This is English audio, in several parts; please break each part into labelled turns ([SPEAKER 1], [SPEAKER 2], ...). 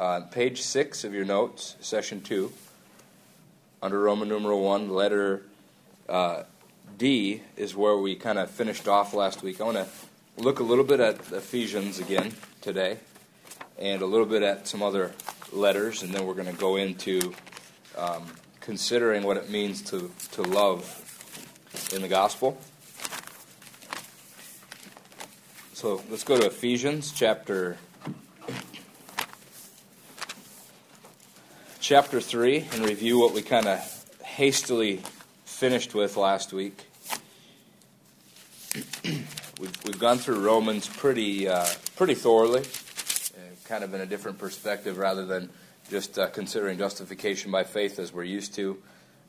[SPEAKER 1] Uh, page 6 of your notes, session 2, under Roman numeral 1, letter uh, D is where we kind of finished off last week. I want to look a little bit at Ephesians again today and a little bit at some other letters, and then we're going to go into um, considering what it means to, to love in the gospel. So let's go to Ephesians chapter chapter 3 and review what we kind of hastily finished with last week. we've, we've gone through Romans pretty uh, pretty thoroughly, uh, kind of in a different perspective rather than just uh, considering justification by faith as we're used to.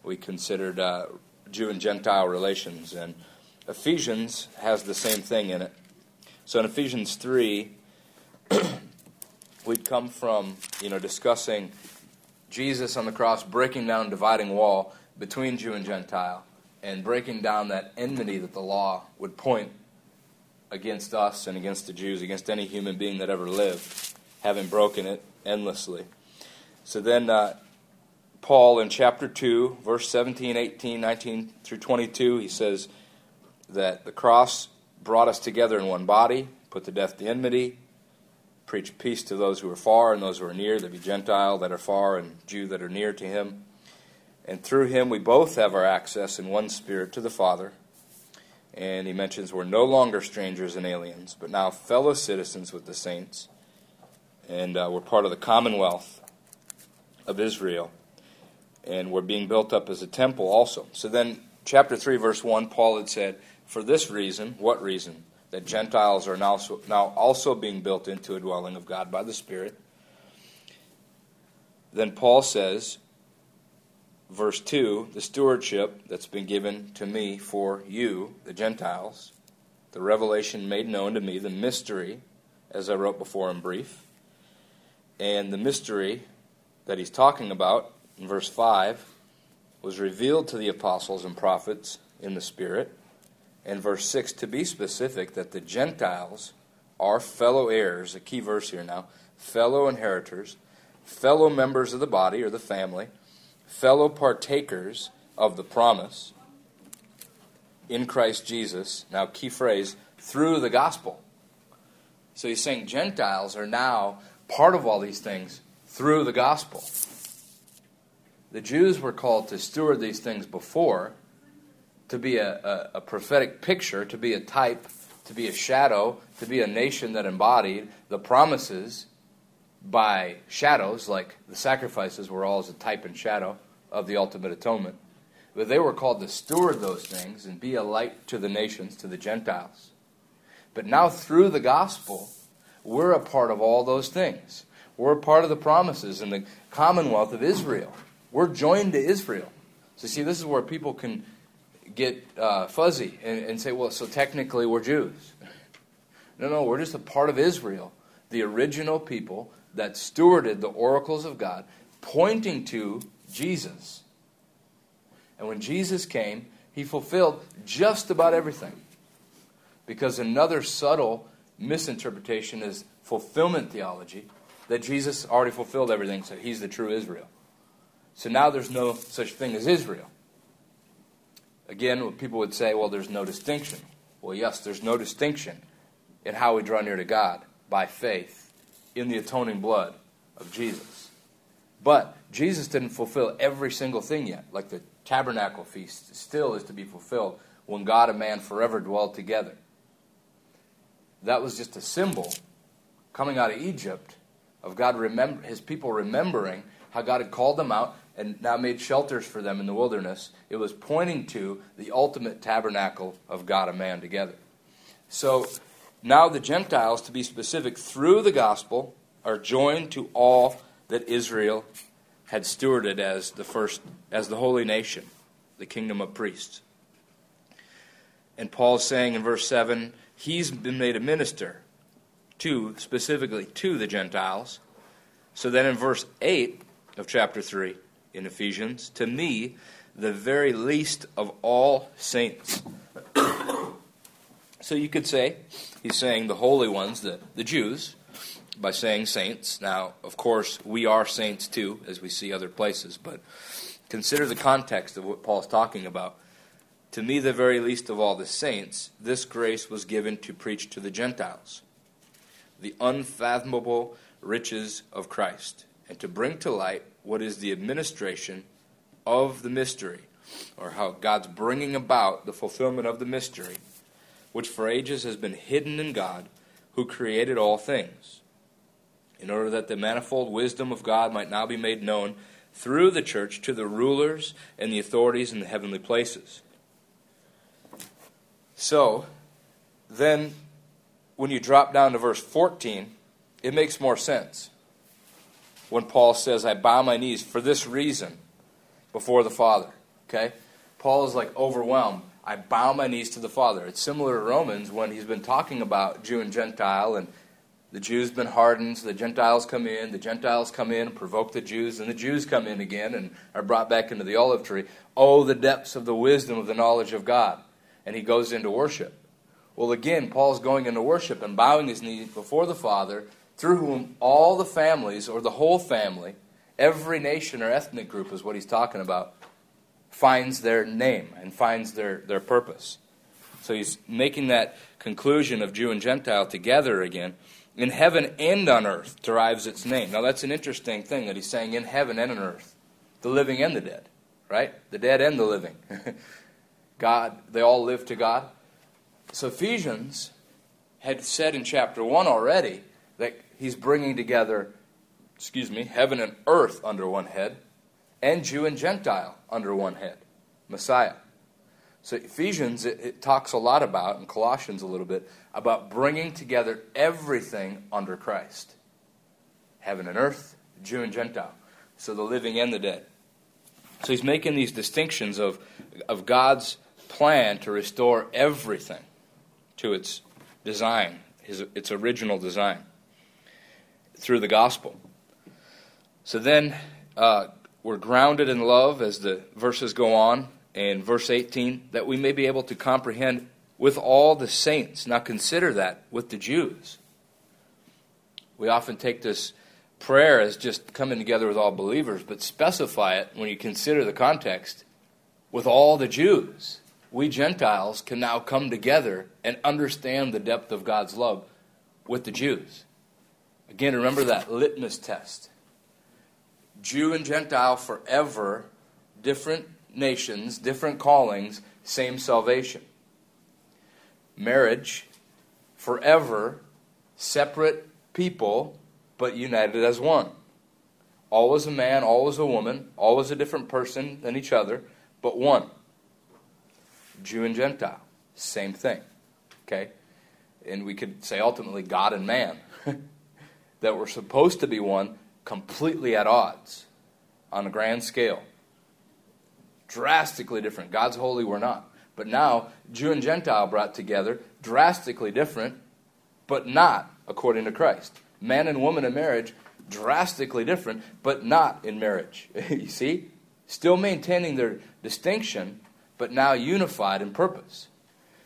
[SPEAKER 1] We considered uh, Jew and Gentile relations, and Ephesians has the same thing in it. So in Ephesians 3, we'd come from, you know, discussing Jesus on the cross breaking down dividing wall between Jew and Gentile and breaking down that enmity that the law would point against us and against the Jews, against any human being that ever lived, having broken it endlessly. So then, uh, Paul in chapter 2, verse 17, 18, 19 through 22, he says that the cross brought us together in one body, put to death the enmity, preach peace to those who are far and those who are near, that be Gentile that are far and Jew that are near to him. And through him we both have our access in one spirit to the Father. And he mentions we're no longer strangers and aliens, but now fellow citizens with the saints. And uh, we're part of the commonwealth of Israel. And we're being built up as a temple also. So then, chapter 3, verse 1, Paul had said, for this reason, what reason? That Gentiles are now, now also being built into a dwelling of God by the Spirit. Then Paul says, verse 2 the stewardship that's been given to me for you, the Gentiles, the revelation made known to me, the mystery, as I wrote before in brief. And the mystery that he's talking about in verse 5 was revealed to the apostles and prophets in the Spirit and verse 6 to be specific that the Gentiles are fellow heirs, a key verse here now, fellow inheritors, fellow members of the body or the family, fellow partakers of the promise in Christ Jesus. Now, key phrase, through the gospel. So he's saying Gentiles are now part of all these things through the gospel. The Jews were called to steward these things before, to be a, a, a prophetic picture, to be a type, to be a shadow, to be a nation that embodied the promises by shadows, like the sacrifices were all as a type and shadow of the ultimate atonement. But they were called to steward those things and be a light to the nations, to the Gentiles. But now, through the gospel, we're a part of all those things. We're a part of the promises and the commonwealth of Israel. We're joined to Israel. So, see, this is where people can get uh, fuzzy and, and say, well, so technically we're Jews. No, no, we're just a part of Israel, the original people that stewarded the oracles of God, pointing to Jesus. And when Jesus came, he fulfilled just about everything. Because another subtle misinterpretation is fulfillment theology that Jesus already fulfilled everything, so he's the true Israel. So now there's no such thing as Israel. Again, people would say, well, there's no distinction. Well, yes, there's no distinction in how we draw near to God by faith in the atoning blood of Jesus. But Jesus didn't fulfill every single thing yet, like the tabernacle feast still is to be fulfilled when God and man forever dwell together. That was just a symbol coming out of Egypt of God remember his people remembering how God had called them out and now made shelters for them in the wilderness, it was pointing to the ultimate tabernacle of God and man together. So now the Gentiles, to be specific, through the gospel, are joined to all that Israel had stewarded as the first, as the holy nation, the kingdom of priests. And Paul's saying in verse 7, he's been made a minister to, specifically to the Gentiles. So then in verse 8 of chapter 3, in Ephesians, to me, the very least of all saints. so you could say, he's saying the holy ones, the, the Jews, by saying saints. Now, of course, we are saints too, as we see other places, but consider the context of what Paul's talking about. To me, the very least of all the saints, this grace was given to preach to the Gentiles the unfathomable riches of Christ and to bring to light what is the administration of the mystery, or how God's bringing about the fulfillment of the mystery, which for ages has been hidden in God who created all things, in order that the manifold wisdom of God might now be made known through the church to the rulers and the authorities in the heavenly places. So, then, when you drop down to verse 14, it makes more sense. When Paul says, I bow my knees for this reason before the Father. Okay? Paul is like overwhelmed. I bow my knees to the Father. It's similar to Romans when he's been talking about Jew and Gentile, and the Jews been hardened, so the Gentiles come in, the Gentiles come in provoke the Jews, and the Jews come in again and are brought back into the olive tree. Oh, the depths of the wisdom of the knowledge of God. And he goes into worship. Well, again, Paul's going into worship and bowing his knees before the Father, through whom all the families, or the whole family, every nation or ethnic group is what he's talking about, finds their name and finds their, their purpose. So he's making that conclusion of Jew and Gentile together again. In heaven and on earth derives its name. Now that's an interesting thing that he's saying in heaven and on earth. The living and the dead, right? The dead and the living. God, they all live to God. So Ephesians had said in chapter 1 already he's bringing together, excuse me, heaven and earth under one head and Jew and Gentile under one head, Messiah. So Ephesians, it, it, talks a lot about, and Colossians a little bit, about bringing together everything under Christ. Heaven and earth, Jew and Gentile. So the living and the dead. So he's making these distinctions of, of God's plan to restore everything to its design, his, its original design, through the gospel. So then, uh, we're grounded in love as the verses go on. In verse 18, that we may be able to comprehend with all the saints. Now consider that with the Jews. We often take this prayer as just coming together with all believers, but specify it when you consider the context with all the Jews. We Gentiles can now come together and understand the depth of God's love with the Jews. Again, remember that litmus test. Jew and Gentile forever, different nations, different callings, same salvation. Marriage, forever, separate people, but united as one. Always a man, always a woman, always a different person than each other, but one. Jew and Gentile, same thing. Okay? And we could say ultimately God and man, that we're supposed to be one, completely at odds on a grand scale. Drastically different. God's holy, we're not. But now, Jew and Gentile brought together, drastically different, but not according to Christ. Man and woman in marriage, drastically different, but not in marriage. you see? Still maintaining their distinction, but now unified in purpose.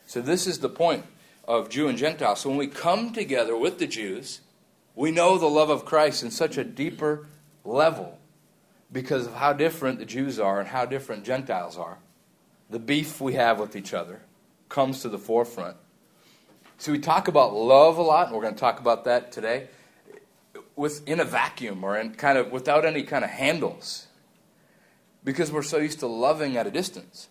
[SPEAKER 1] So, this is the point of Jew and Gentile. So, when we come together with the Jews, we know the love of Christ in such a deeper level because of how different the Jews are and how different Gentiles are. The beef we have with each other comes to the forefront. So we talk about love a lot, and we're going to talk about that today, with in a vacuum or in kind of without any kind of handles, because we're so used to loving at a distance.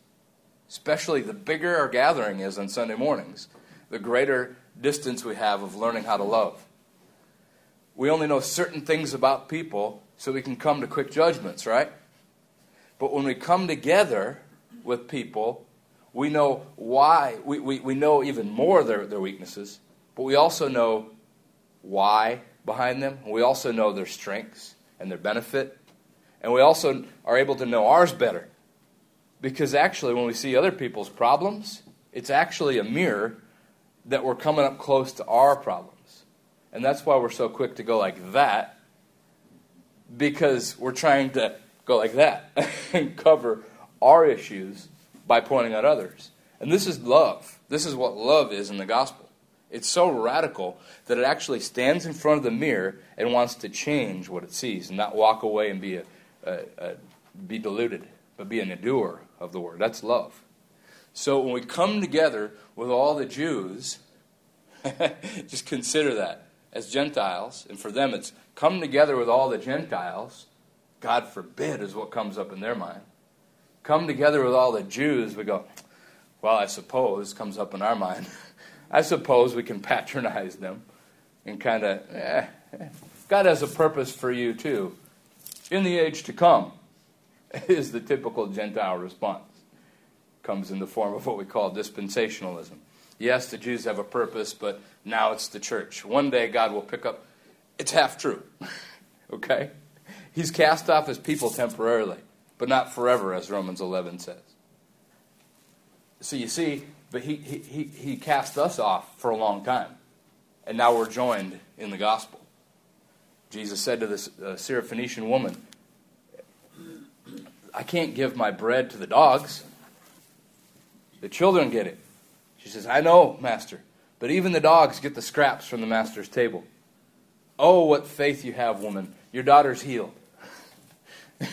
[SPEAKER 1] Especially the bigger our gathering is on Sunday mornings, the greater distance we have of learning how to love we only know certain things about people so we can come to quick judgments, right? But when we come together with people, we know why, we, we, we know even more their, their weaknesses, but we also know why behind them. We also know their strengths and their benefit. And we also are able to know ours better. Because actually, when we see other people's problems, it's actually a mirror that we're coming up close to our problem. And that's why we're so quick to go like that, because we're trying to go like that and cover our issues by pointing out others. And this is love. This is what love is in the gospel It's so radical that it actually stands in front of the mirror and wants to change what it sees and not walk away and be, a, a, a be deluded, but be an endurer of the word. That's love. So when we come together with all the Jews, just consider that as Gentiles, and for them it's come together with all the Gentiles. God forbid is what comes up in their mind. Come together with all the Jews, we go, well, I suppose, comes up in our mind. I suppose we can patronize them and kind of, eh, God has a purpose for you too. In the age to come, is the typical Gentile response comes in the form of what we call dispensationalism. Yes, the Jews have a purpose, but now it's the church. One day God will pick up. It's half true. okay? He's cast off his people temporarily, but not forever, as Romans 11 says. So you see, but he, he, he cast us off for a long time, and now we're joined in the gospel. Jesus said to this uh, Syrophoenician woman, I can't give my bread to the dogs. The children get it. She says, I know, Master, but even the dogs get the scraps from the Master's table. Oh, what faith you have, woman. Your daughter's healed.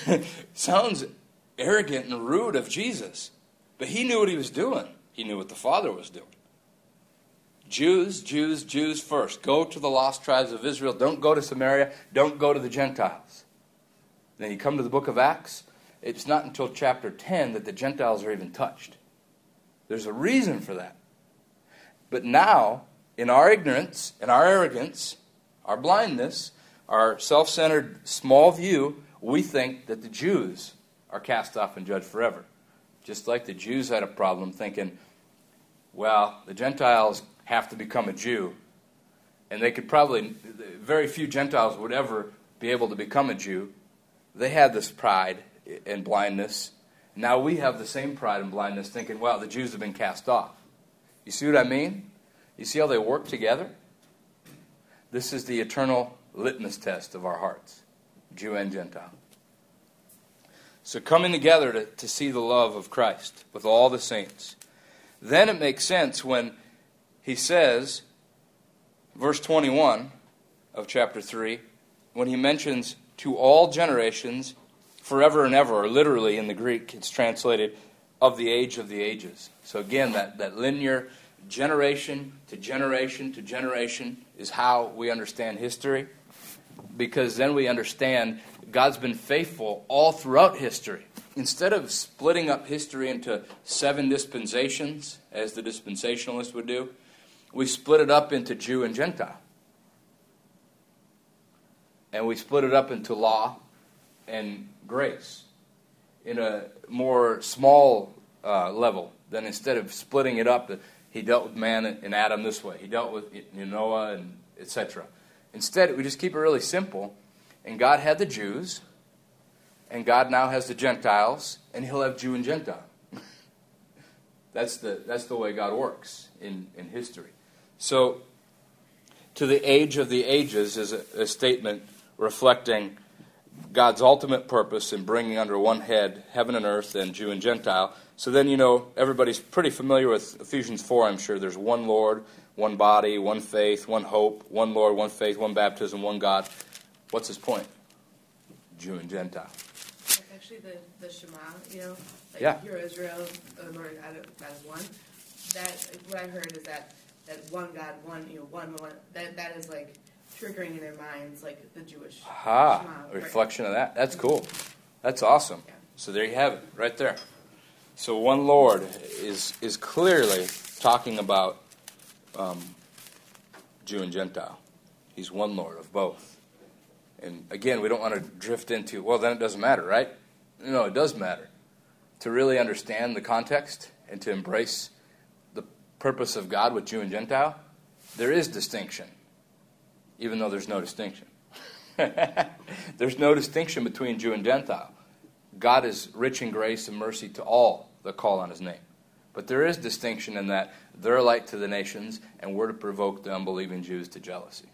[SPEAKER 1] Sounds arrogant and rude of Jesus, but he knew what he was doing. He knew what the Father was doing. Jews, Jews, Jews first. Go to the lost tribes of Israel. Don't go to Samaria. Don't go to the Gentiles. Then you come to the book of Acts. It's not until chapter 10 that the Gentiles are even touched. There's a reason for that. But now, in our ignorance and our arrogance, our blindness, our self centered small view, we think that the Jews are cast off and judged forever. Just like the Jews had a problem thinking, well, the Gentiles have to become a Jew. And they could probably, very few Gentiles would ever be able to become a Jew. They had this pride and blindness now we have the same pride and blindness, thinking, well, the Jews have been cast off. You see what I mean? You see how they work together? This is the eternal litmus test of our hearts, Jew and Gentile. So coming together to, to see the love of Christ with all the saints. Then it makes sense when he says, verse 21 of chapter 3, when he mentions to all generations forever and ever, or literally in the Greek, it's translated of the age of the ages. So again, that, that linear generation to generation to generation is how we understand history, because then we understand God's been faithful all throughout history. Instead of splitting up history into seven dispensations, as the dispensationalists would do, we split it up into Jew and Gentile. And we split it up into law and grace in a more small uh, level than instead of splitting it up, he dealt with man and Adam this way. He dealt with Noah and etc. Instead, we just keep it really simple. And God had the Jews, and God now has the Gentiles, and He'll have Jew and Gentile. that's the that's the way God works in in history. So, to the age of the ages is a, a statement reflecting God's ultimate purpose in bringing under one head heaven and earth and Jew and Gentile. So then, you know, everybody's pretty familiar with Ephesians 4, I'm sure. There's one Lord, one body, one faith, one hope, one Lord, one faith, one baptism, one God. What's his point? Jew and Gentile.
[SPEAKER 2] Actually the, the Shema, you know, like
[SPEAKER 1] yeah.
[SPEAKER 2] hear Israel, the Lord God is one. That what I heard is that that one God, one you know, one one. That that is like triggering in their minds, like the Jewish.
[SPEAKER 1] Aha, a reflection of that. That's cool. That's awesome.
[SPEAKER 2] Yeah.
[SPEAKER 1] So there you have it, right there. So one Lord is is clearly talking about um, Jew and Gentile. He's one Lord of both. And again, we don't want to drift into well, then it doesn't matter, right? No, it does matter to really understand the context and to embrace the purpose of God with Jew and Gentile. There is distinction even though there's no distinction. there's no distinction between Jew and Gentile. God is rich in grace and mercy to all that call on his name. But there is distinction in that they're a light to the nations, and we're to provoke the unbelieving Jews to jealousy.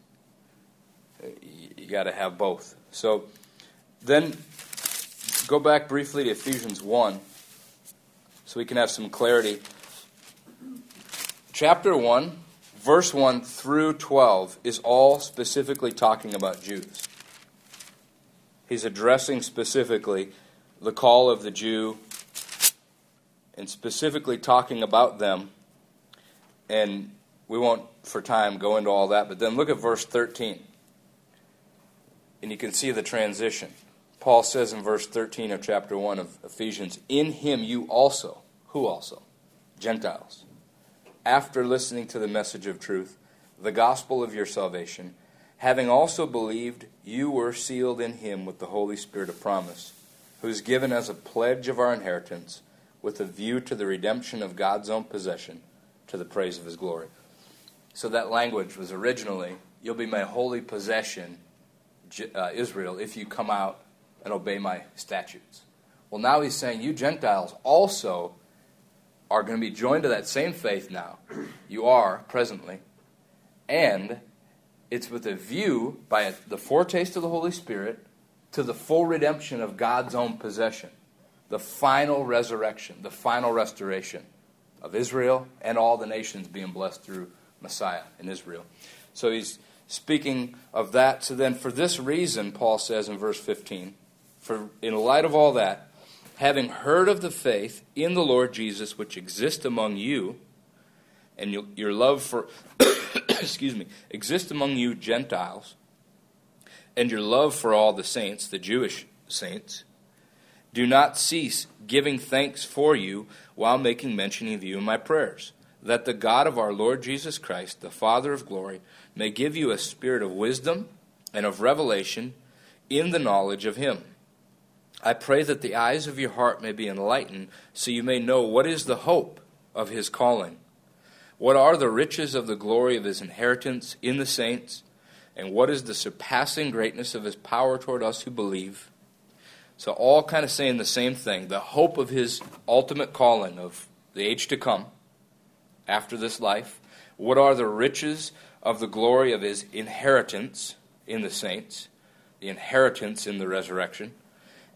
[SPEAKER 1] You got to have both. So then go back briefly to Ephesians 1 so we can have some clarity. Chapter 1 verse 1 through 12 is all specifically talking about Jews. He's addressing specifically the call of the Jew and specifically talking about them. And we won't, for time, go into all that. But then look at verse 13. And you can see the transition. Paul says in verse 13 of chapter 1 of Ephesians, In him you also, who also? Gentiles. After listening to the message of truth, the gospel of your salvation, having also believed, you were sealed in him with the Holy Spirit of promise, who is given as a pledge of our inheritance, with a view to the redemption of God's own possession, to the praise of his glory. So that language was originally, You'll be my holy possession, uh, Israel, if you come out and obey my statutes. Well, now he's saying, You Gentiles also are going to be joined to that same faith now. You are presently. And it's with a view, by the foretaste of the Holy Spirit, to the full redemption of God's own possession, the final resurrection, the final restoration of Israel and all the nations being blessed through Messiah in Israel. So he's speaking of that. So then, for this reason, Paul says in verse 15, for in light of all that, having heard of the faith in the Lord Jesus which exists among you, and your love for, excuse me, exists among you Gentiles, and your love for all the saints, the Jewish saints, do not cease giving thanks for you while making mention of you in my prayers, that the God of our Lord Jesus Christ, the Father of glory, may give you a spirit of wisdom and of revelation in the knowledge of him I pray that the eyes of your heart may be enlightened, so you may know what is the hope of his calling, what are the riches of the glory of his inheritance in the saints, and what is the surpassing greatness of his power toward us who believe. So, all kind of saying the same thing the hope of his ultimate calling of the age to come after this life. What are the riches of the glory of his inheritance in the saints, the inheritance in the resurrection?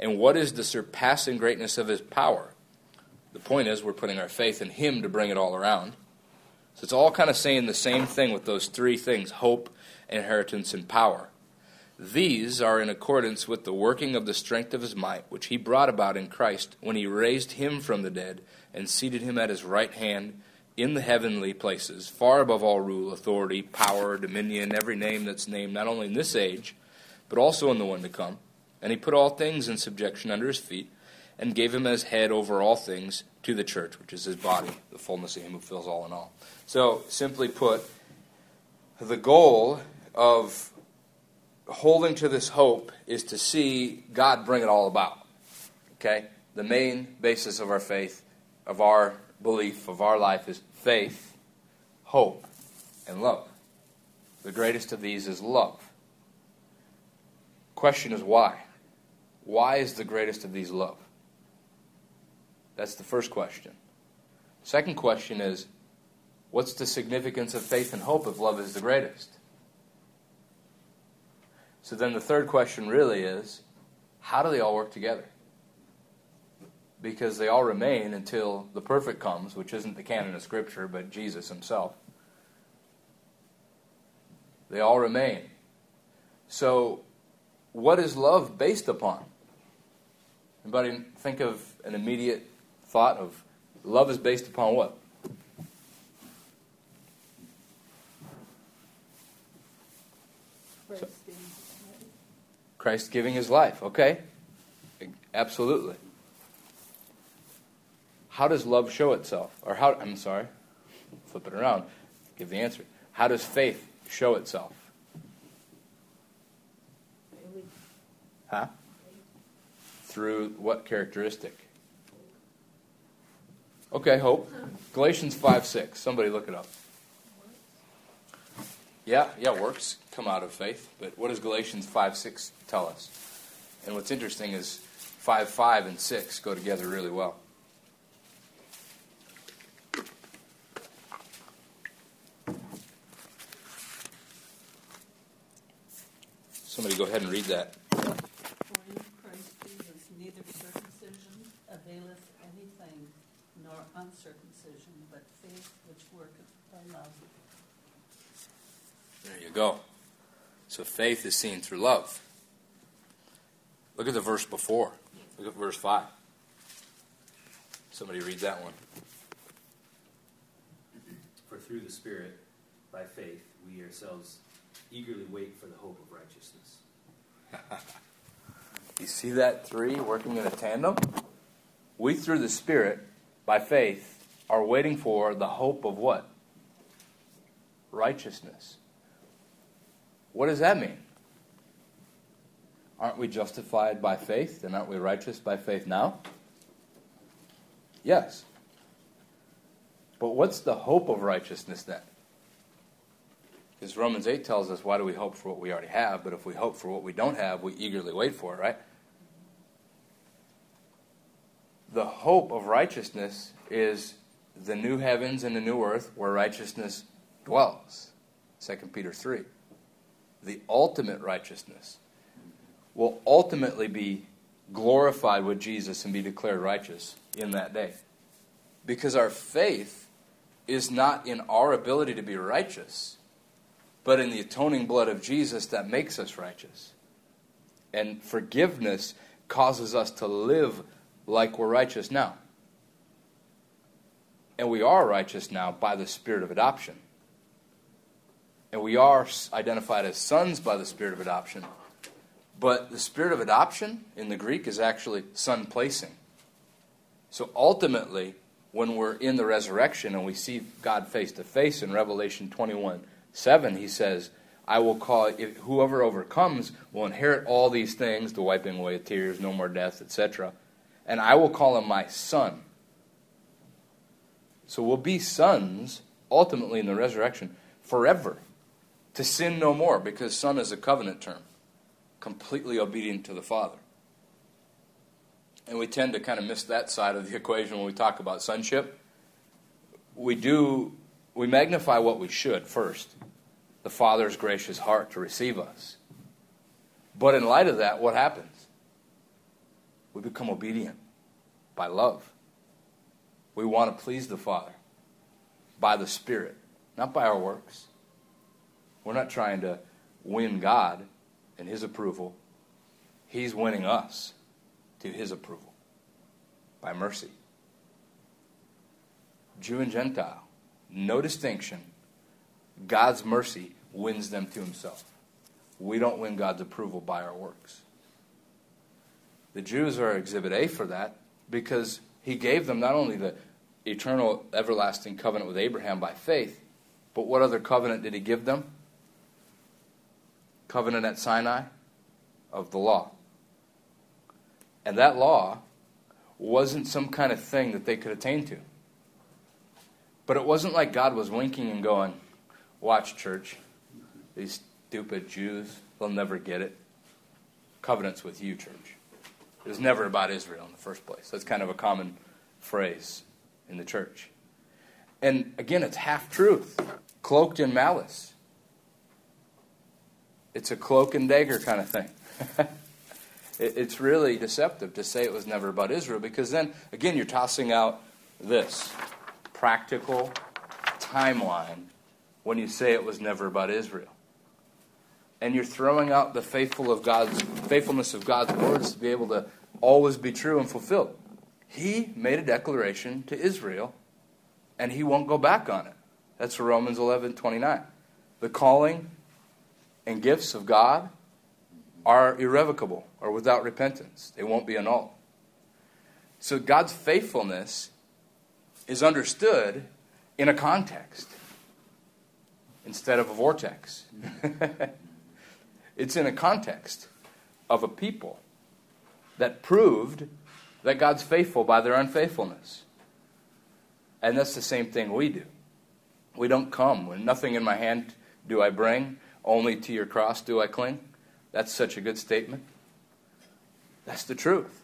[SPEAKER 1] And what is the surpassing greatness of his power? The point is, we're putting our faith in him to bring it all around. So it's all kind of saying the same thing with those three things hope, inheritance, and power. These are in accordance with the working of the strength of his might, which he brought about in Christ when he raised him from the dead and seated him at his right hand in the heavenly places, far above all rule, authority, power, dominion, every name that's named, not only in this age, but also in the one to come. And he put all things in subjection under his feet, and gave him as head over all things to the church, which is his body, the fullness of him who fills all in all. So, simply put, the goal of holding to this hope is to see God bring it all about. Okay? The main basis of our faith, of our belief, of our life is faith, hope, and love. The greatest of these is love. Question is why? Why is the greatest of these love? That's the first question. Second question is what's the significance of faith and hope if love is the greatest? So then the third question really is how do they all work together? Because they all remain until the perfect comes, which isn't the canon of Scripture, but Jesus himself. They all remain. So, what is love based upon? Anybody think of an immediate thought of love is based upon what?
[SPEAKER 3] Christ,
[SPEAKER 1] Christ giving his life. Okay. Absolutely. How does love show itself? Or how, I'm sorry, flip it around, give the answer. How does faith show itself? Huh? Through what characteristic? Okay, hope. Galatians 5 6. Somebody look it up. Yeah, yeah, works come out of faith. But what does Galatians 5 6 tell us? And what's interesting is 5 5 and 6 go together really well. Somebody go ahead and read that.
[SPEAKER 3] Uncircumcision, but faith which worketh by love.
[SPEAKER 1] There you go. So faith is seen through love. Look at the verse before. Look at verse 5. Somebody read that one.
[SPEAKER 3] For through the Spirit, by faith, we ourselves eagerly wait for the hope of righteousness.
[SPEAKER 1] you see that three working in a tandem? We, through the Spirit, by faith, are waiting for the hope of what? Righteousness. What does that mean? Aren't we justified by faith? And aren't we righteous by faith now? Yes. But what's the hope of righteousness then? Because Romans 8 tells us, why do we hope for what we already have? But if we hope for what we don't have, we eagerly wait for it, right? The hope of righteousness is the new heavens and the new earth where righteousness dwells. 2 Peter 3. The ultimate righteousness will ultimately be glorified with Jesus and be declared righteous in that day. Because our faith is not in our ability to be righteous, but in the atoning blood of Jesus that makes us righteous. And forgiveness causes us to live like we're righteous now. And we are righteous now by the Spirit of adoption. And we are identified as sons by the Spirit of adoption. But the Spirit of adoption in the Greek is actually son placing. So ultimately, when we're in the resurrection and we see God face to face in Revelation 21 7, he says, I will call, whoever overcomes will inherit all these things, the wiping away of tears, no more death, etc. And I will call him my son. So we'll be sons, ultimately, in the resurrection, forever. To sin no more, because son is a covenant term, completely obedient to the Father. And we tend to kind of miss that side of the equation when we talk about sonship. We do, we magnify what we should first the Father's gracious heart to receive us. But in light of that, what happens? We become obedient by love. We want to please the Father by the Spirit, not by our works. We're not trying to win God and His approval, He's winning us to His approval by mercy. Jew and Gentile, no distinction God's mercy wins them to himself. We don't win God's approval by our works. The Jews are exhibit A for that because he gave them not only the eternal, everlasting covenant with Abraham by faith, but what other covenant did he give them? Covenant at Sinai of the law. And that law wasn't some kind of thing that they could attain to. But it wasn't like God was winking and going, Watch, church. These stupid Jews, they'll never get it. Covenants with you, church. It was never about Israel in the first place. That's kind of a common phrase in the church. And again, it's half truth, cloaked in malice. It's a cloak and dagger kind of thing. it's really deceptive to say it was never about Israel because then, again, you're tossing out this practical timeline when you say it was never about Israel. And you're throwing out the faithful of God's faithfulness of God's words to be able to always be true and fulfilled. He made a declaration to Israel, and he won't go back on it. That's Romans 11 29. The calling and gifts of God are irrevocable or without repentance, they won't be annulled. So God's faithfulness is understood in a context instead of a vortex. it's in a context of a people that proved that God's faithful by their unfaithfulness. And that's the same thing we do. We don't come when nothing in my hand do I bring, only to your cross do I cling. That's such a good statement. That's the truth.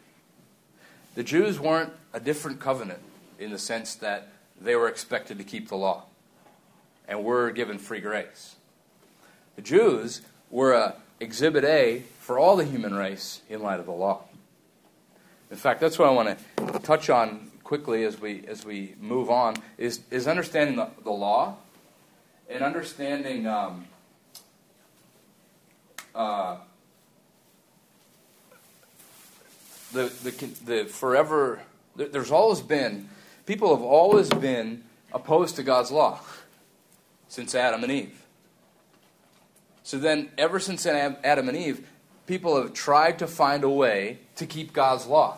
[SPEAKER 1] The Jews weren't a different covenant in the sense that they were expected to keep the law and we're given free grace. The Jews were a exhibit A for all the human race in light of the law. In fact, that's what I want to touch on quickly as we as we move on is is understanding the, the law and understanding um, uh, the, the, the forever, there's always been, people have always been opposed to God's law since Adam and Eve. So then, ever since Adam and Eve, people have tried to find a way to keep God's law.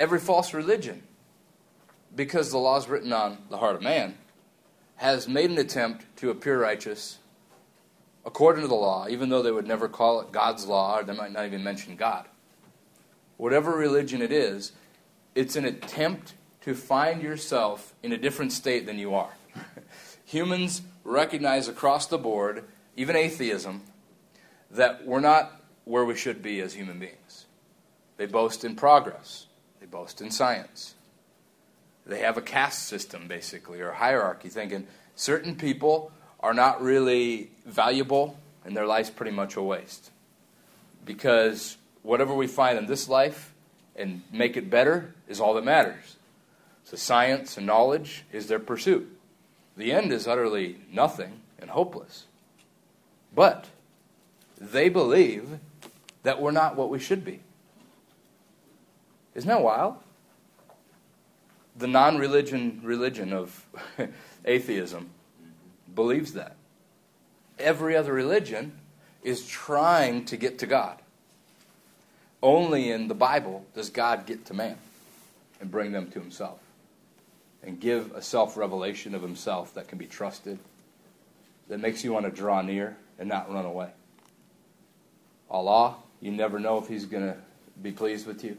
[SPEAKER 1] Every false religion, because the law is written on the heart of man, has made an attempt to appear righteous according to the law, even though they would never call it God's law or they might not even mention God. Whatever religion it is, it's an attempt to find yourself in a different state than you are. Humans recognize across the board, even atheism, that we're not where we should be as human beings. They boast in progress, they boast in science. They have a caste system, basically, or hierarchy, thinking certain people are not really valuable and their life's pretty much a waste. Because whatever we find in this life and make it better is all that matters. So science and knowledge is their pursuit. The end is utterly nothing and hopeless. But they believe that we're not what we should be. Isn't that wild? The non religion religion of atheism believes that. Every other religion is trying to get to God. Only in the Bible does God get to man and bring them to himself and give a self revelation of himself that can be trusted, that makes you want to draw near and not run away. Allah, you never know if he's going to be pleased with you.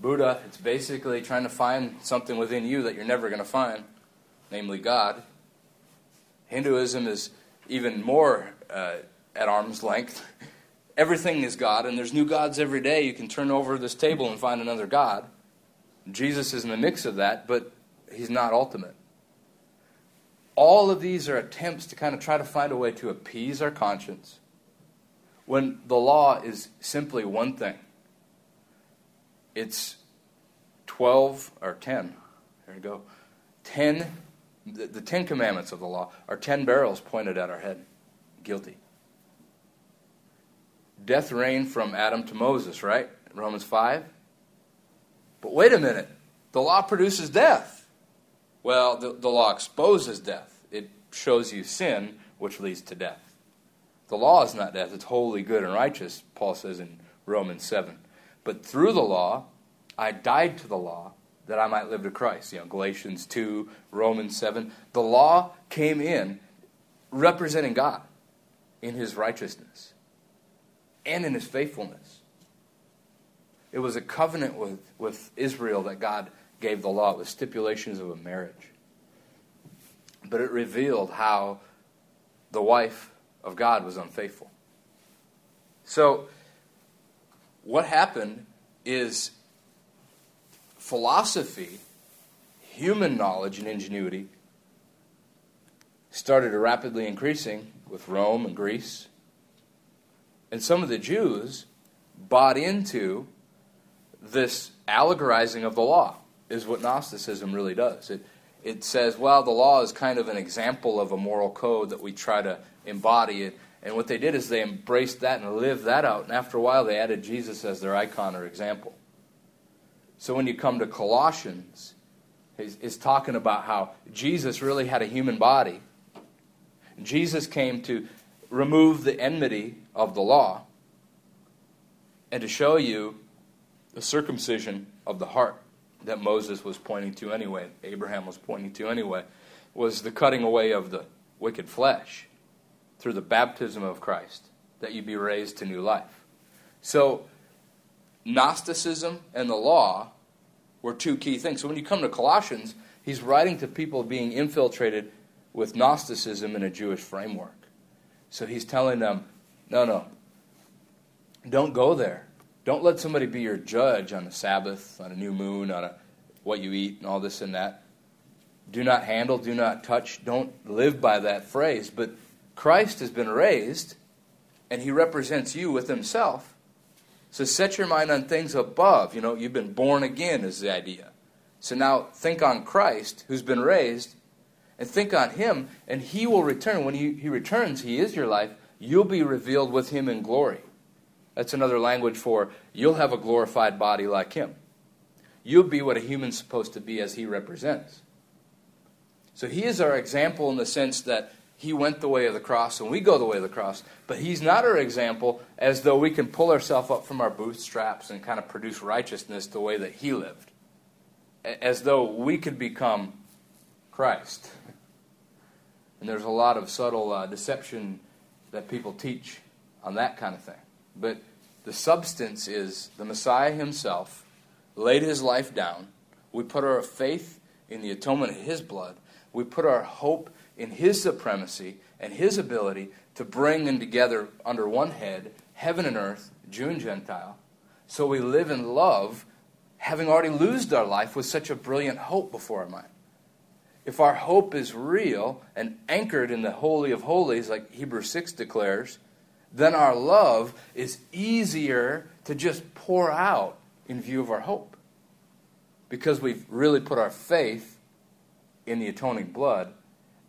[SPEAKER 1] Buddha, it's basically trying to find something within you that you're never going to find, namely God. Hinduism is even more uh, at arm's length. Everything is God, and there's new gods every day. You can turn over this table and find another God. Jesus is in the mix of that, but he's not ultimate. All of these are attempts to kind of try to find a way to appease our conscience when the law is simply one thing. It's 12 or 10. There you go. 10 the, the Ten Commandments of the law are ten barrels pointed at our head. Guilty. Death reigned from Adam to Moses, right? Romans 5. But wait a minute. The law produces death. Well, the, the law exposes death. It shows you sin, which leads to death. The law is not death, it's holy, good, and righteous, Paul says in Romans 7. But through the law, I died to the law that I might live to Christ. You know, Galatians 2, Romans 7. The law came in representing God in his righteousness and in his faithfulness. It was a covenant with, with Israel that God gave the law with stipulations of a marriage. But it revealed how the wife of God was unfaithful. So, what happened is philosophy, human knowledge and ingenuity started rapidly increasing with Rome and Greece. And some of the Jews bought into this allegorizing of the law, is what Gnosticism really does. It, it says, well, the law is kind of an example of a moral code that we try to embody. It. And what they did is they embraced that and lived that out. And after a while, they added Jesus as their icon or example. So when you come to Colossians, he's talking about how Jesus really had a human body. Jesus came to remove the enmity of the law and to show you the circumcision of the heart that Moses was pointing to anyway, Abraham was pointing to anyway, was the cutting away of the wicked flesh through the baptism of Christ, that you be raised to new life. So Gnosticism and the law were two key things. So when you come to Colossians, he's writing to people being infiltrated with Gnosticism in a Jewish framework. So he's telling them, no, no, don't go there. Don't let somebody be your judge on the Sabbath, on a new moon, on a, what you eat, and all this and that. Do not handle, do not touch. Don't live by that phrase. But Christ has been raised, and he represents you with himself. So set your mind on things above. You know, you've been born again, is the idea. So now think on Christ, who's been raised, and think on Him, and He will return. When he, he returns, He is your life. You'll be revealed with Him in glory. That's another language for you'll have a glorified body like Him. You'll be what a human's supposed to be as He represents. So He is our example in the sense that He went the way of the cross, and we go the way of the cross. But He's not our example as though we can pull ourselves up from our bootstraps and kind of produce righteousness the way that He lived. As though we could become Christ. And there's a lot of subtle uh, deception that people teach on that kind of thing. But the substance is the Messiah himself laid his life down. We put our faith in the atonement of his blood. We put our hope in his supremacy and his ability to bring in together under one head heaven and earth, Jew and Gentile. So we live in love, having already loosed our life with such a brilliant hope before our mind if our hope is real and anchored in the Holy of Holies, like Hebrews 6 declares, then our love is easier to just pour out in view of our hope. Because we've really put our faith in the atoning blood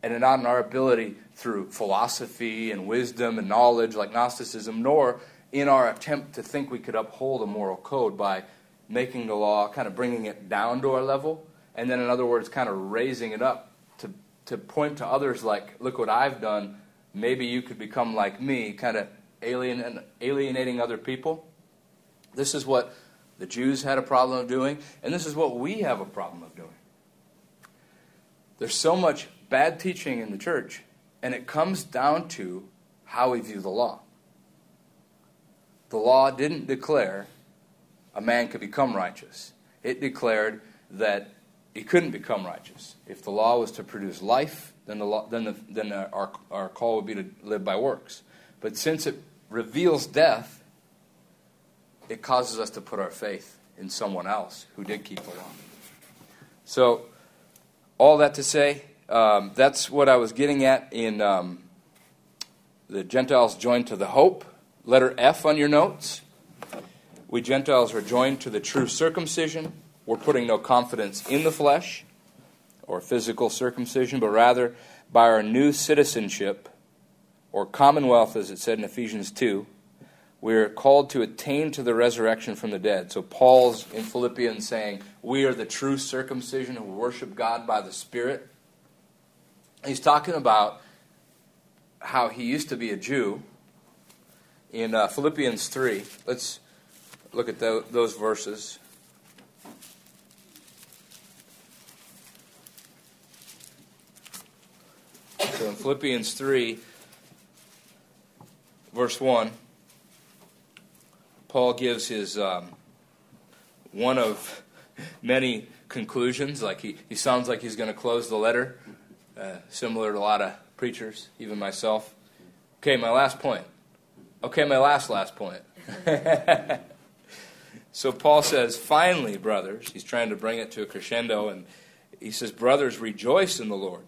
[SPEAKER 1] and not in our ability through philosophy and wisdom and knowledge like Gnosticism, nor in our attempt to think we could uphold a moral code by making the law, kind of bringing it down to our level and then in other words, kind of raising it up to, to point to others like, look what I've done. Maybe you could become like me, kind of alien, alienating other people. This is what the Jews had a problem of doing, and this is what we have a problem of doing. There's so much bad teaching in the church, and it comes down to how we view the law. The law didn't declare a man could become righteous, it declared that he couldn't become righteous. If the law was to produce life, then, the then, the, then our, our call would be to live by works. But since it reveals death, it causes us to put our faith in someone else who did keep the law. So, all that to say, um, that's what I was getting at in um, the Gentiles joined to the hope. Letter F on your notes. We Gentiles are joined to the true circumcision we're putting no confidence in the flesh or physical circumcision, but rather by our new citizenship or commonwealth, as it said in Ephesians 2. We are called to attain to the resurrection from the dead. So Paul's in Philippians saying, We are the true circumcision who worship God by the Spirit. He's talking about how he used to be a Jew. In uh, Philippians 3, let's look at the, those verses. So in Philippians 3, verse 1, Paul gives his um, one of many conclusions. Like he, he sounds like he's going to close the letter, uh, similar to a lot of preachers, even myself. Okay, my last point. Okay, my last, last point. so Paul says, finally, brothers, he's trying to bring it to a crescendo, and he says, Brothers, rejoice in the Lord.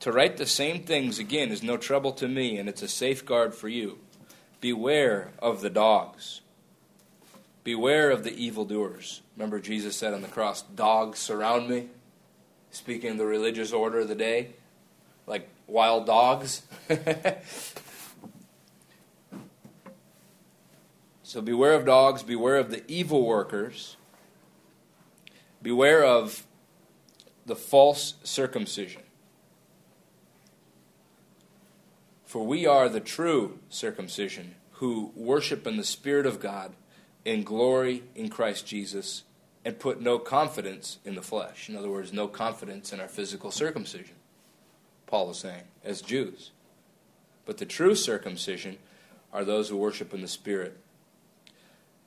[SPEAKER 1] To write the same things again is no trouble to me, and it's a safeguard for you. Beware of the dogs. Beware of the evildoers. Remember, Jesus said on the cross, Dogs surround me, speaking of the religious order of the day, like wild dogs. so beware of dogs, beware of the evil workers, beware of the false circumcision. For we are the true circumcision, who worship in the Spirit of God, in glory in Christ Jesus, and put no confidence in the flesh. In other words, no confidence in our physical circumcision, Paul is saying, as Jews. But the true circumcision are those who worship in the Spirit.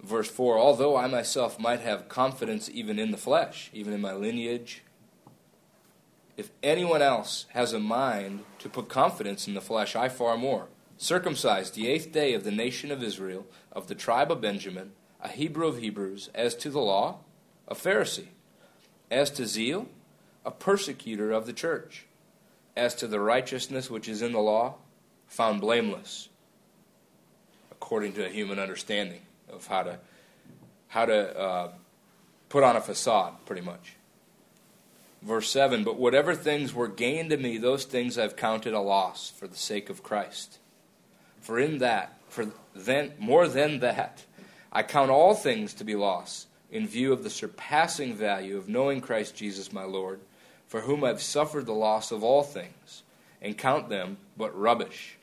[SPEAKER 1] Verse 4 Although I myself might have confidence even in the flesh, even in my lineage, if anyone else has a mind to put confidence in the flesh, I far more. Circumcised the eighth day of the nation of Israel, of the tribe of Benjamin, a Hebrew of Hebrews, as to the law, a Pharisee, as to zeal, a persecutor of the church, as to the righteousness which is in the law, found blameless, according to a human understanding of how to how to uh, put on a facade, pretty much. Verse 7 But whatever things were gained to me, those things I've counted a loss for the sake of Christ. For in that, for then, more than that, I count all things to be loss in view of the surpassing value of knowing Christ Jesus my Lord, for whom I've suffered the loss of all things, and count them but rubbish,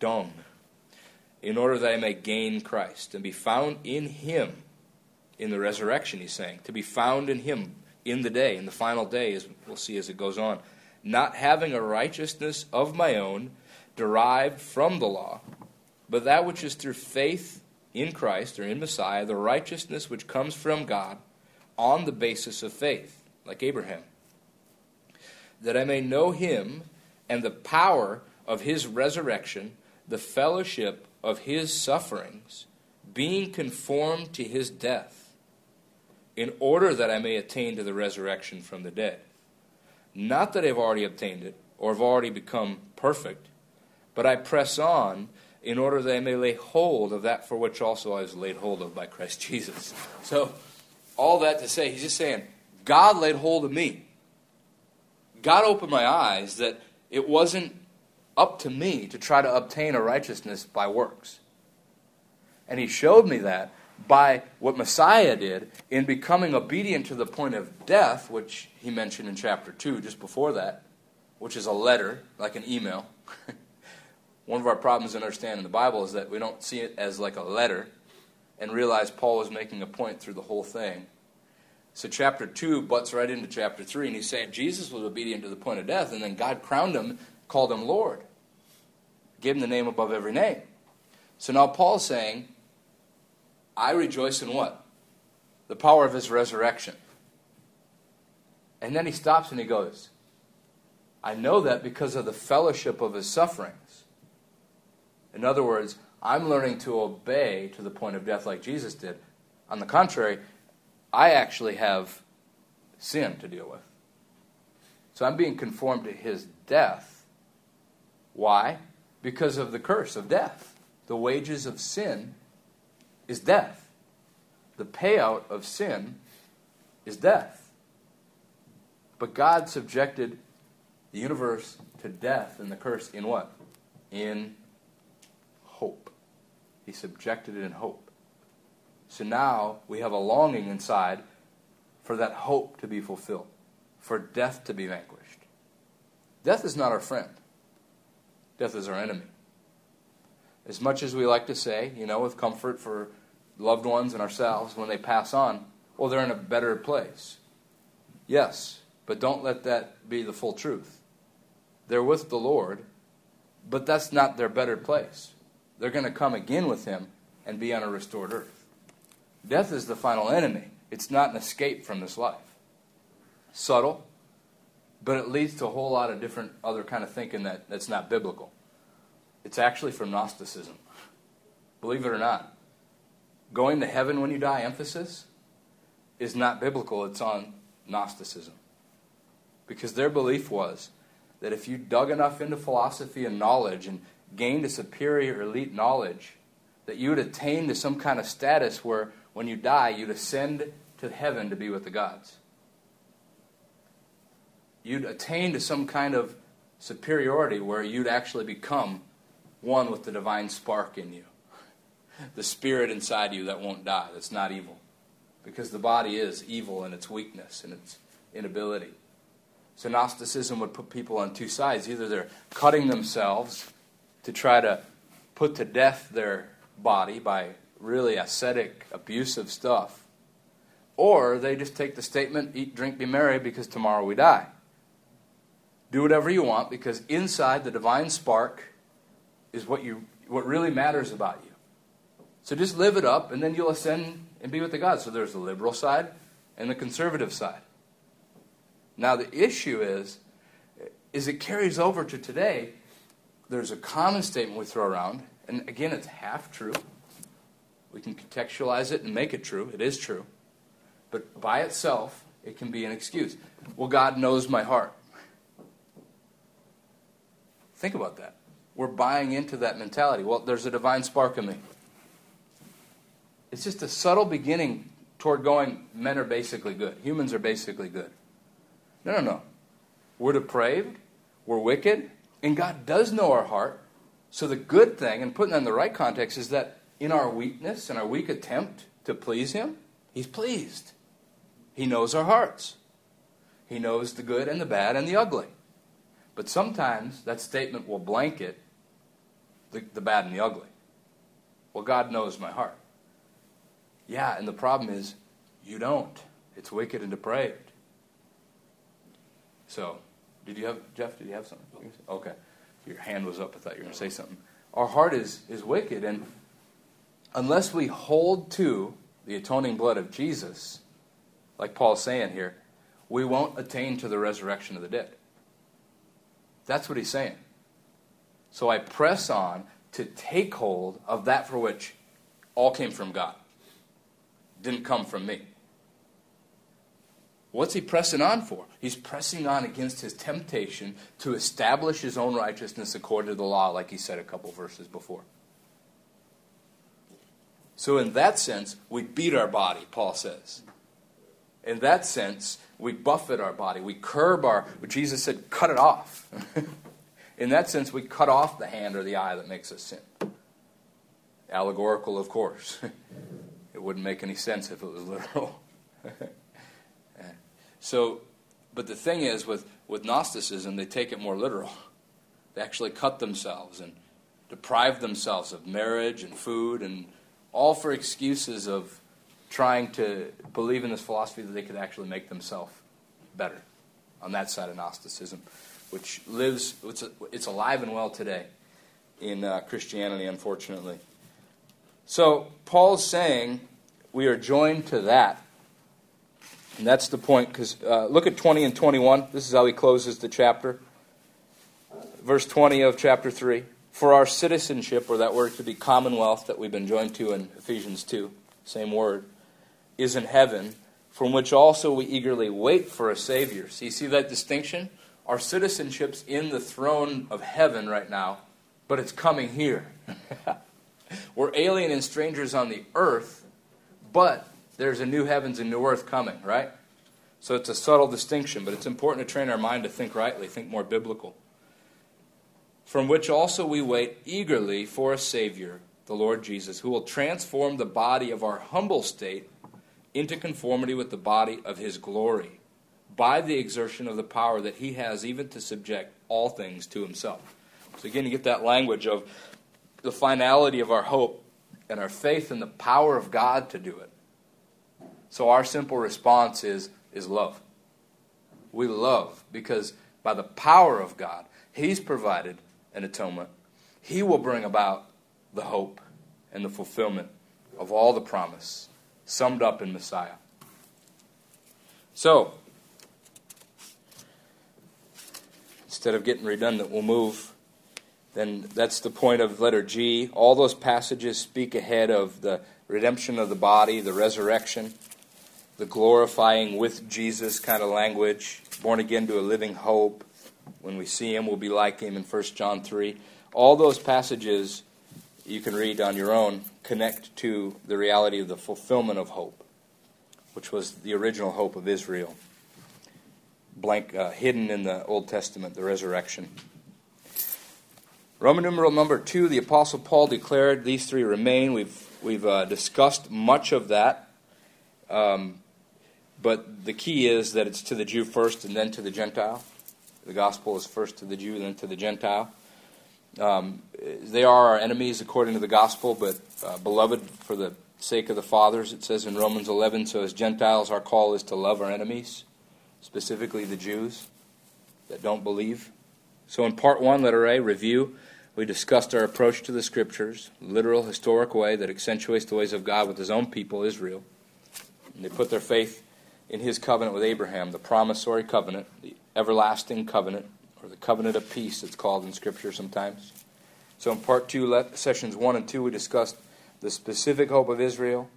[SPEAKER 1] dung, in order that I may gain Christ and be found in him in the resurrection, he's saying, to be found in him in the day, in the final day, as we'll see as it goes on, not having a righteousness of my own derived from the law, but that which is through faith in Christ or in Messiah, the righteousness which comes from God on the basis of faith, like Abraham, that I may know him and the power of his resurrection, the fellowship of his sufferings, being conformed to his death in order that I may attain to the resurrection from the dead. Not that I've already obtained it or have already become perfect, but I press on in order that I may lay hold of that for which also I was laid hold of by Christ Jesus. So, all that to say, he's just saying, God laid hold of me. God opened my eyes that it wasn't up to me to try to obtain a righteousness by works. And he showed me that by what Messiah did in becoming obedient to the point of death, which he mentioned in chapter 2, just before that, which is a letter, like an email. One of our problems in understanding the Bible is that we don't see it as like a letter and realize Paul was making a point through the whole thing. So chapter 2 butts right into chapter 3, and he's saying Jesus was obedient to the point of death, and then God crowned him, called him Lord, gave him the name above every name. So now Paul's saying, I rejoice in what? The power of his resurrection. And then he stops and he goes, I know that because of the fellowship of his sufferings. In other words, I'm learning to obey to the point of death like Jesus did. On the contrary, I actually have sin to deal with. So I'm being conformed to his death. Why? Because of the curse of death. The wages of sin is death. The payout of sin is death. But God subjected the universe to death and the curse in what? In hope. He subjected it in hope. So now we have a longing inside for that hope to be fulfilled, for death to be vanquished. Death is not our friend, death is our enemy. As much as we like to say, you know, with comfort for loved ones and ourselves when they pass on, well, they're in a better place. Yes, but don't let that be the full truth. They're with the Lord, but that's not their better place. They're going to come again with Him and be on a restored earth. Death is the final enemy, it's not an escape from this life. Subtle, but it leads to a whole lot of different other kind of thinking that, that's not biblical. It's actually from Gnosticism. Believe it or not. Going to heaven when you die, emphasis, is not biblical, it's on Gnosticism. Because their belief was that if you dug enough into philosophy and knowledge and gained a superior elite knowledge, that you would attain to some kind of status where when you die, you'd ascend to heaven to be with the gods. You'd attain to some kind of superiority where you'd actually become one with the divine spark in you. The spirit inside you that won't die, that's not evil. Because the body is evil in its weakness and its inability. So Gnosticism would put people on two sides. Either they're cutting themselves to try to put to death their body by really ascetic, abusive stuff, or they just take the statement, eat, drink, be merry, because tomorrow we die. Do whatever you want, because inside the divine spark is what you what really matters about you. So just live it up, and then you'll ascend and be with the God. So there's the liberal side and the conservative side. Now the issue is, is it carries over to today. There's a common statement we throw around, and again, it's half true. We can contextualize it and make it true. It is true. But by itself, it can be an excuse. Well, God knows my heart. Think about that we're buying into that mentality. Well, there's a divine spark in me. It's just a subtle beginning toward going, men are basically good. Humans are basically good. No, no, no. We're depraved, we're wicked, and God does know our heart. So the good thing, and putting that in the right context, is that in our weakness and our weak attempt to please Him, He's pleased. He knows our hearts. He knows the good and the bad and the ugly. But sometimes that statement will blanket the, the bad and the ugly. Well, God knows my heart. Yeah, and the problem is you don't. It's wicked and depraved. So, did you have, Jeff, did you have something? Okay. Your hand was up. I thought you were going to say something. Our heart is, is wicked, and unless we hold to the atoning blood of Jesus, like Paul's saying here, we won't attain to the resurrection of the dead. That's what he's saying. So I press on to take hold of that for which all came from God, didn't come from me. What's he pressing on for? He's pressing on against his temptation to establish his own righteousness according to the law, like he said a couple verses before. So, in that sense, we beat our body, Paul says. In that sense, we buffet our body. We curb our, Jesus said, cut it off. in that sense, we cut off the hand or the eye that makes us sin. Allegorical, of course. it wouldn't make any sense if it was literal. So, but the thing is, with, with Gnosticism, they take it more literal. They actually cut themselves and deprive themselves of marriage and food and all for excuses of trying to believe in this philosophy that they could actually make themselves better on that side of Gnosticism, which lives, it's, it's alive and well today in uh, Christianity, unfortunately. So, Paul's saying we are joined to that and that's the point, because uh, look at 20 and 21. This is how he closes the chapter. Verse 20 of chapter 3. For our citizenship, or that word could be commonwealth that we've been joined to in Ephesians 2, same word, is in heaven, from which also we eagerly wait for a Savior. So you see that distinction? Our citizenship's in the throne of heaven right now, but it's coming here. We're alien and strangers on the earth, but there's a new heavens and new earth coming, right? So it's a subtle distinction, but it's important to train our mind to think rightly, think more biblical. From which also we wait eagerly for a Savior, the Lord Jesus, who will transform the body of our humble state into conformity with the body of His glory by the exertion of the power that He has even to subject all things to Himself. So again, you get that language of the finality of our hope and our faith in the power of God to do it. So our simple response is, is love. We love because by the power of God, He's provided an atonement. He will bring about the hope and the fulfillment of all the promise summed up in Messiah. So, instead of getting redundant, we'll move. Then that's the point of letter G. All those passages speak ahead of the redemption of the body, the resurrection the glorifying with Jesus kind of language, born again to a living hope. When we see him, we'll be like him in 1 John 3. All those passages you can read on your own connect to the reality of the fulfillment of hope, which was the original hope of Israel, blank uh, hidden in the Old Testament, the resurrection. Roman numeral number two, the Apostle Paul declared these three remain. We've we've uh, discussed much of that. Um, but the key is that it's to the Jew first and then to the Gentile. The gospel is first to the Jew, then to the Gentile. Um, they are our enemies according to the gospel, but uh, beloved for the sake of the fathers, it says in Romans 11. So, as Gentiles, our call is to love our enemies, specifically the Jews that don't believe. So, in part one, letter A, review, we discussed our approach to the scriptures, literal, historic way that accentuates the ways of God with his own people, Israel. And they put their faith in his covenant with Abraham, the promissory covenant, the everlasting covenant, or the covenant of peace, it's called in Scripture sometimes. So in part two, let, sessions one and two, we discussed the specific hope of Israel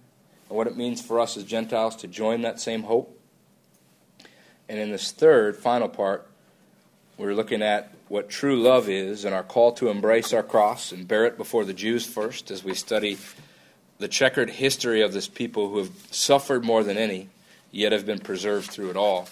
[SPEAKER 1] and what it means for us as Gentiles to join that same hope. And in this third, final part, we're looking at what true love is and our call to embrace our cross and bear it before the Jews first as we study the checkered history of this people who have suffered more than any yet have been preserved through it all.